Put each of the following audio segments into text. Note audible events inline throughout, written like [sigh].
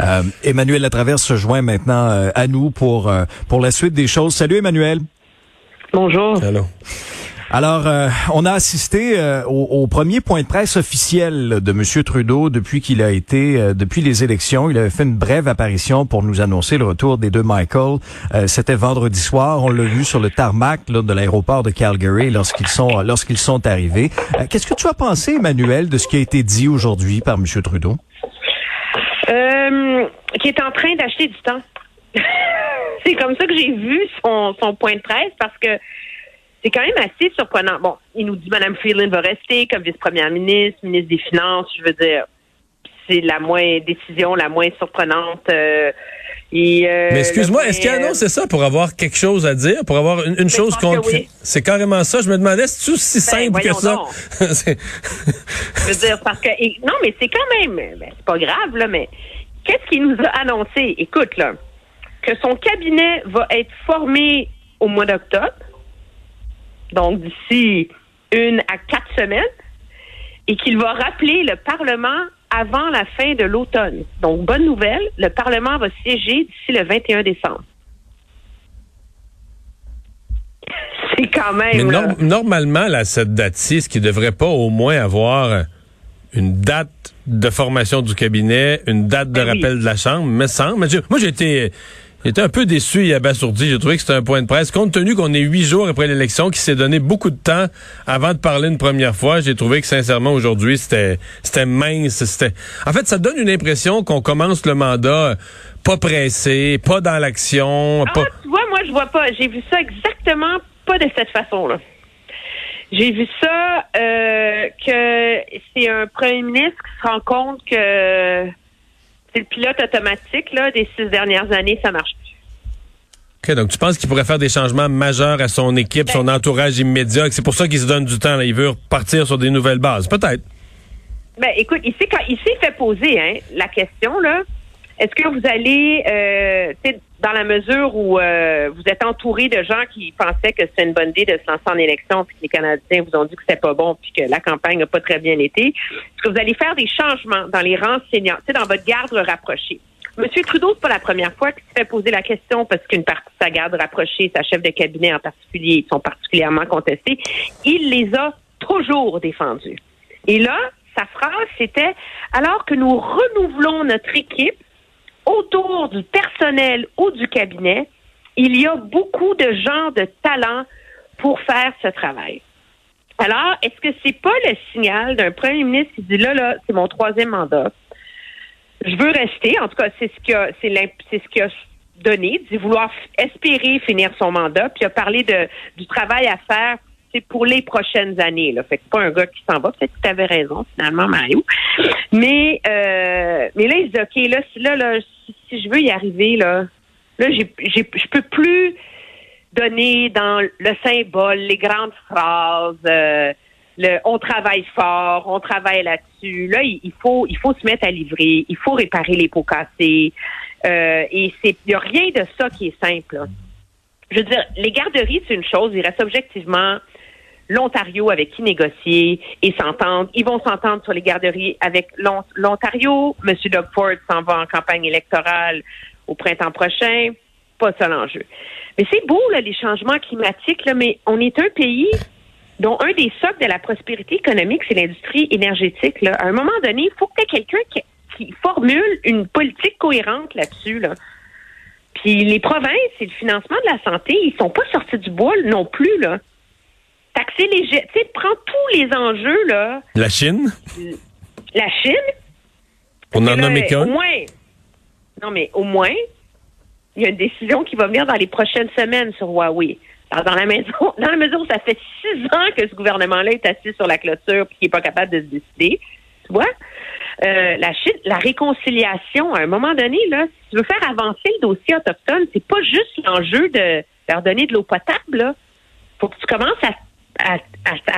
Euh, Emmanuel Latraverse se joint maintenant euh, à nous pour, euh, pour la suite des choses. Salut Emmanuel. Bonjour. Allô. Alors, euh, on a assisté euh, au, au, premier point de presse officiel de M. Trudeau depuis qu'il a été, euh, depuis les élections. Il avait fait une brève apparition pour nous annoncer le retour des deux Michael. C'était vendredi soir. On l'a vu sur le tarmac là, de l'aéroport de Calgary lorsqu'ils sont lorsqu'ils sont arrivés. Qu'est-ce que tu as pensé, Emmanuel, de ce qui a été dit aujourd'hui par M. Trudeau? Qui est en train d'acheter du temps. [laughs] C'est comme ça que j'ai vu son, son point de presse parce que c'est quand même assez surprenant. Bon, il nous dit Mme Freeland va rester comme vice-première ministre, ministre des Finances. Je veux dire, c'est la moins décision la moins surprenante. Euh, euh, Mais excuse-moi, est-ce qu'il annonce ça pour avoir quelque chose à dire, pour avoir une, chose concrète? C'est carrément ça. Je me demandais, c'est aussi ben, simple que ça? [laughs] je veux dire, parce que, non, mais c'est quand même, ben, c'est pas grave, là, mais qu'est-ce qu'il nous a annoncé? Écoute, là, que son cabinet va être formé au mois d'octobre donc d'ici une à quatre semaines, et qu'il va rappeler le Parlement avant la fin de l'automne. Donc, bonne nouvelle, le Parlement va siéger d'ici le 21 décembre. [laughs] C'est quand même. Mais normalement, à cette date-ci, qu'il ne devrait pas au moins avoir une date de formation du cabinet, une date de ben rappel de la Chambre, me semble. Moi, j'ai été J'étais un peu déçu et abasourdi. J'ai trouvé que c'était un point de presse. Compte tenu qu'on est huit jours après l'élection, qui s'est donné beaucoup de temps avant de parler une première fois, j'ai trouvé que sincèrement aujourd'hui, c'était c'était mince. C'était. En fait, ça donne une impression qu'on commence le mandat pas pressé, pas dans l'action. Ah, tu vois, moi je vois pas. J'ai vu ça exactement pas de cette façon-là. J'ai vu ça euh, que c'est un premier ministre qui se rend compte que le pilote automatique là, des six dernières années, ça marche plus. OK, donc tu penses qu'il pourrait faire des changements majeurs à son équipe, son ben- entourage immédiat, c'est pour ça qu'il se donne du temps, là, il veut repartir sur des nouvelles bases, peut-être. Ben écoute, ici quand il s'est fait poser hein, la question là, est-ce que vous allez, euh, dans la mesure où euh, vous êtes entouré de gens qui pensaient que c'était une bonne idée de se lancer en élection, puis que les Canadiens vous ont dit que c'était pas bon, puis que la campagne n'a pas très bien été, est-ce que vous allez faire des changements dans les rangs seniors, dans votre garde rapprochée? Monsieur Trudeau, c'est pas la première fois qu'il se fait poser la question parce qu'une partie de sa garde rapprochée, sa chef de cabinet en particulier, sont particulièrement contestés. Il les a toujours défendus. Et là, sa phrase, c'était alors que nous renouvelons notre équipe, autour du personnel ou du cabinet, il y a beaucoup de gens de talent pour faire ce travail. Alors, est-ce que c'est pas le signal d'un premier ministre qui dit là, là, c'est mon troisième mandat? Je veux rester. En tout cas, c'est ce qu'il a, c'est, ce a donné, dit vouloir espérer finir son mandat, puis a parlé de, du travail à faire c'est pour les prochaines années. Là. Fait que pas un gars qui s'en va. Peut-être que tu avais raison, finalement, Mario. Mais euh, mais là, il dit OK, là, là, là si, je veux y arriver, là, là, j'ai, je peux plus donner dans le symbole, les grandes phrases, euh, le on travaille fort, on travaille là-dessus. Là, il, faut il faut se mettre à livrer, il faut réparer les pots cassés. Euh, et c'est il n'y a rien de ça qui est simple. Je veux dire, les garderies, c'est une chose, il reste objectivement l'Ontario avec qui négocier et s'entendre. Ils vont s'entendre sur les garderies avec l'Ontario. Monsieur Doug Ford s'en va en campagne électorale au printemps prochain. Pas ça l'enjeu. Mais c'est beau, là, les changements climatiques, là, mais on est un pays dont un des socles de la prospérité économique, c'est l'industrie énergétique. Là. À un moment donné, il faut que quelqu'un qui, qui, formule une politique cohérente là-dessus. Là. Puis les provinces et le financement de la santé, ils sont pas sortis du bois non plus. Là taxer les Tu sais, prends tous les enjeux, là. La Chine? La Chine? On en nomme qu'un? Au moins. Non, mais au moins, il y a une décision qui va venir dans les prochaines semaines sur Huawei. Alors, dans la maison, [laughs] dans la mesure où ça fait six ans que ce gouvernement-là est assis sur la clôture et qui n'est pas capable de se décider, tu vois, euh, la Chine, la réconciliation, à un moment donné, là, si tu veux faire avancer le dossier autochtone, c'est pas juste l'enjeu de leur donner de l'eau potable, là. Faut que tu commences à à,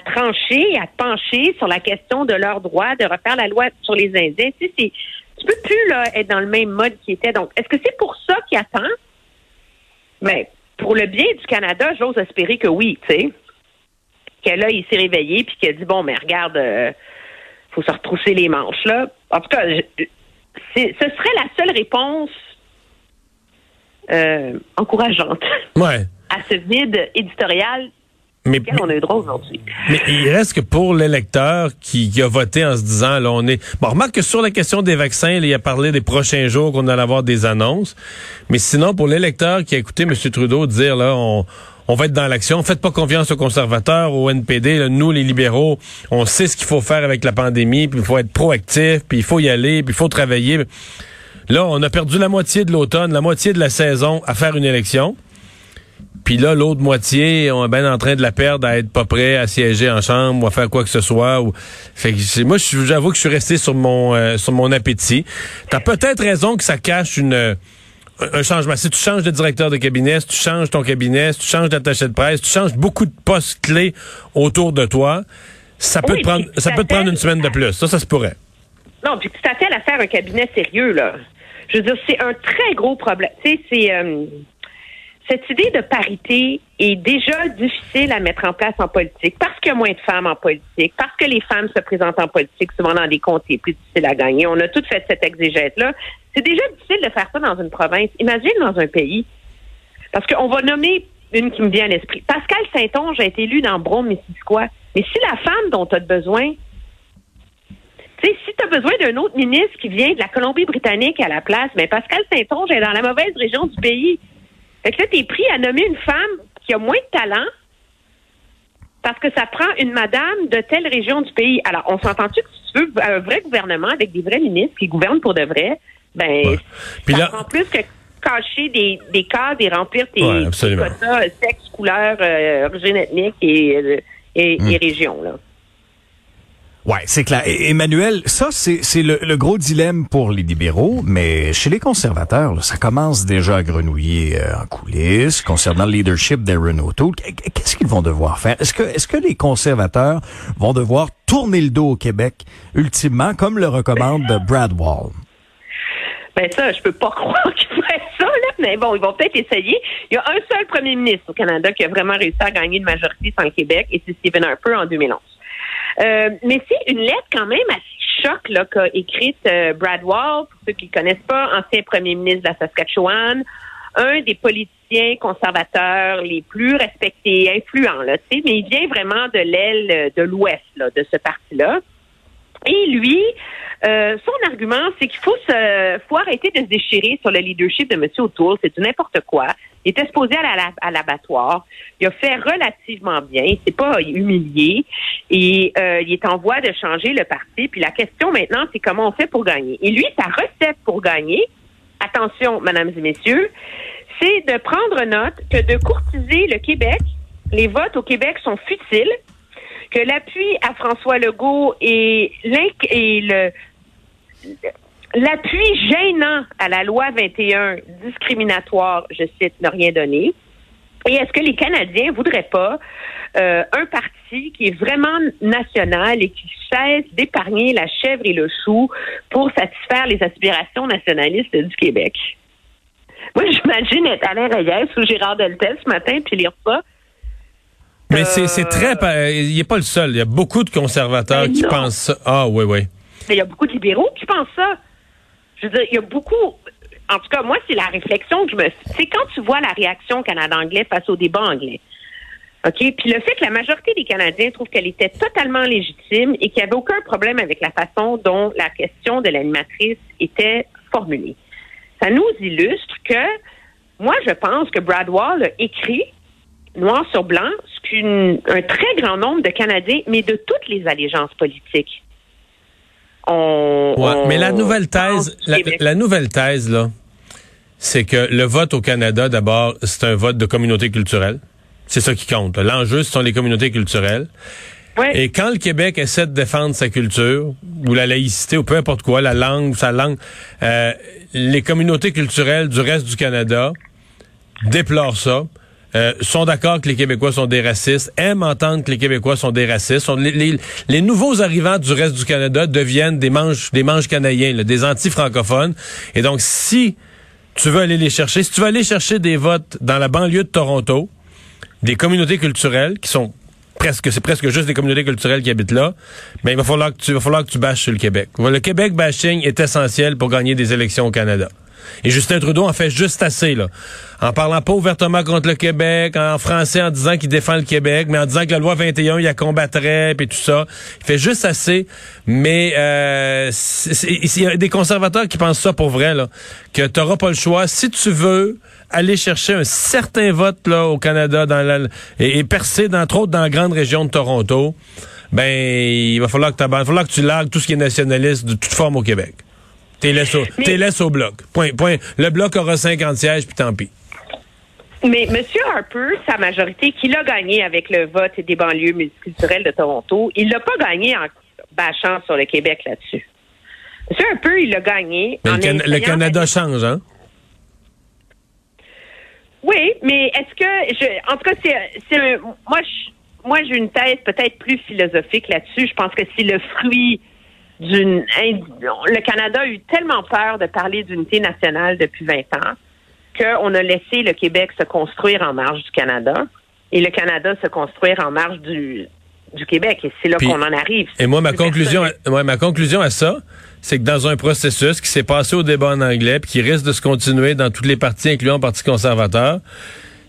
trancher, à pencher sur la question de leurs droits, de refaire la loi sur les Indiens. Tu sais, tu peux plus là, être dans le même mode qui était. Donc, est-ce que c'est pour ça qu'il attend? Mais pour le bien du Canada, j'ose espérer que oui, tu sais. Que là, il s'est réveillé puis qu'il a dit bon, mais regarde, il euh, faut se retrousser les manches là. En tout cas, ce serait la seule réponse euh, encourageante ouais. à ce vide éditorial mais, on a eu droit aujourd'hui? Mais il reste que pour l'électeur qui, a voté en se disant, là, on est... Bon, remarque que sur la question des vaccins, il a parlé des prochains jours qu'on allait avoir des annonces. Mais sinon, pour l'électeur qui a écouté M. Trudeau dire, là, on, on va être dans l'action. Faites pas confiance aux conservateurs, au NPD. nous, les libéraux, on sait ce qu'il faut faire avec la pandémie, puis il faut être proactif, puis il faut y aller, puis il faut travailler. Là, on a perdu la moitié de l'automne, la moitié de la saison à faire une élection. Puis là, l'autre moitié, on est bien en train de la perdre à être pas prêt à siéger en chambre ou à faire quoi que ce soit. Ou... Fait que moi, j'avoue que je suis resté sur mon euh, sur mon appétit. T'as peut-être raison que ça cache une un changement. Si tu changes de directeur de cabinet, si tu changes ton cabinet, si tu changes d'attaché de presse, tu changes beaucoup de postes clés autour de toi, ça peut te prendre ça peut te prendre une semaine de plus. Ça, ça se pourrait. Non, puis tu t'attelles à faire un cabinet sérieux là. Je veux dire, c'est un très gros problème. Tu sais, c'est euh, cette idée de parité est déjà difficile à mettre en place en politique parce qu'il y a moins de femmes en politique, parce que les femmes se présentent en politique souvent dans des comtés plus difficiles à gagner. On a tout fait cette exégèse-là. C'est déjà difficile de faire ça dans une province. Imagine dans un pays. Parce qu'on va nommer une qui me vient à l'esprit. Pascal Saint-Onge a été élu dans Brome, Missisquoi. Mais si la femme dont tu as besoin, tu sais, si tu as besoin d'un autre ministre qui vient de la Colombie-Britannique à la place, mais Pascal Saint-Onge est dans la mauvaise région du pays. Fait que là, t'es pris à nommer une femme qui a moins de talent parce que ça prend une madame de telle région du pays. Alors, on s'entend-tu que si tu veux un vrai gouvernement avec des vrais ministres qui gouvernent pour de vrai, ben, ça prend plus que cacher des, des cadres et remplir tes, quotas sexe, couleur, euh, origine ethnique et, euh, et, et hmm. région, là. Ouais, c'est clair. Emmanuel, ça, c'est le, gros dilemme pour les libéraux, mais chez les conservateurs, ça commence déjà à grenouiller euh, en coulisses concernant le leadership d'Aaron O'Toole. Qu'est-ce qu'ils vont devoir faire? Est-ce que, est-ce que les conservateurs vont devoir tourner le dos au Québec, ultimement, comme le recommande Brad Wall? Ben ça, je peux pas [laughs] croire qu'ils feraient ça, là. Mais bon, ils vont peut-être essayer. Il y a un seul premier ministre au Canada qui a vraiment réussi à gagner une majorité sans le Québec, et c'est Stephen Harper en 2011. Euh, mais c'est une lettre quand même assez choc là qu'a écrite euh, Brad Wall, pour ceux qui ne connaissent pas, ancien premier ministre de la Saskatchewan, un des politiciens conservateurs les plus respectés, influents, là, mais il vient vraiment de l'aile de l'ouest de ce parti-là. Et lui, euh, son argument, c'est qu'il faut faut arrêter de se déchirer sur le leadership de M. O'Toole. C'est du n'importe quoi. Il était exposé à l'abattoir. il a fait relativement bien. Il s'est pas humilié. Et euh, il est en voie de changer le parti. Puis la question maintenant, c'est comment on fait pour gagner. Et lui, sa recette pour gagner, attention, mesdames et messieurs, c'est de prendre note que de courtiser le Québec, les votes au Québec sont futiles, que l'appui à François Legault et, et le L'appui gênant à la loi 21 discriminatoire, je cite, n'a rien donné. Et est-ce que les Canadiens voudraient pas euh, un parti qui est vraiment national et qui cesse d'épargner la chèvre et le chou pour satisfaire les aspirations nationalistes du Québec? Moi, j'imagine être Alain Reyes ou Gérard Deltel ce matin puis lire ça. Mais c'est très... Euh, il n'est pas le seul. Il y a beaucoup de conservateurs ben qui pensent ça. Ah oui, oui. Mais il y a beaucoup de libéraux qui pensent ça. Je veux dire, il y a beaucoup. En tout cas, moi, c'est la réflexion que je me. C'est quand tu vois la réaction Canada anglais face au débat anglais. OK? Puis le fait que la majorité des Canadiens trouvent qu'elle était totalement légitime et qu'il n'y avait aucun problème avec la façon dont la question de l'animatrice était formulée. Ça nous illustre que moi, je pense que Brad Wall a écrit noir sur blanc ce qu'un très grand nombre de Canadiens, mais de toutes les allégeances politiques, mais la nouvelle thèse, la, nouvelle thèse là, c'est que le vote au Canada, d'abord, c'est un vote de communauté culturelle. C'est ça qui compte. L'enjeu, ce sont les communautés culturelles. Et quand le Québec essaie de défendre sa culture, ou la laïcité, ou peu importe quoi, la langue, sa langue, euh, les communautés culturelles du reste du Canada déplorent ça. Euh, sont d'accord que les Québécois sont des racistes, aiment entendre que les Québécois sont des racistes. les, nouveaux arrivants du reste du Canada deviennent des manches, des manches canadiens, des anti-francophones. Et donc, si tu veux aller les chercher, si tu veux aller chercher des votes dans la banlieue de Toronto, des communautés culturelles qui sont presque, c'est presque juste des communautés culturelles qui habitent là. Mais il va falloir que tu, il va falloir que tu bâches sur le Québec. Le Québec bashing est essentiel pour gagner des élections au Canada. Et Justin Trudeau en fait juste assez, là. En parlant pas ouvertement contre le Québec, en français en disant qu'il défend le Québec, mais en disant que la loi 21, il la combattrait, puis tout ça. Il fait juste assez. Mais euh, il y a des conservateurs qui pensent ça pour vrai, là. Que t'auras pas le choix. Si tu veux aller chercher un certain vote là au Canada dans la, et, percer, entre autres, dans la grande région de Toronto, ben il va falloir que, il va falloir que tu largues tout ce qui est nationaliste de toute forme au Québec. T'es laisse, au, laisse au bloc. Point, point. Le bloc aura 50 sièges, puis tant pis. Mais M. Harper, sa majorité, qu'il a gagné avec le vote des banlieues multiculturelles de Toronto, il l'a pas gagné en bâchant sur le Québec là-dessus. M. Harper, il l'a gagné en le, Canada change, hein? Oui, mais est-ce que je, en tout cas, c'est, moi, moi, j'ai une thèse peut-être plus philosophique là-dessus. Je pense que c'est le fruit d'une le Canada a eu tellement peur de parler d'unité nationale depuis 20 ans qu'on a laissé le Québec se construire en marge du Canada et le Canada se construire en marge du, du Québec. Et c'est là qu'on en arrive. Et moi, ma conclusion, ma conclusion à ça, c'est que dans un processus qui s'est passé au débat en anglais puis qui risque de se continuer dans toutes les parties, incluant le Parti conservateur,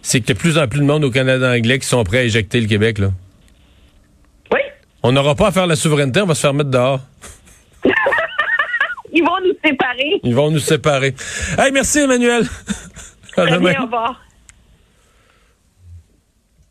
c'est que de plus en plus de monde au Canada anglais qui sont prêts à éjecter le Québec, là. Oui. On n'aura pas à faire la souveraineté, on va se faire mettre dehors. Ils vont nous séparer. Ils vont nous séparer. Hey, merci Emmanuel. [laughs] Très bien, au revoir.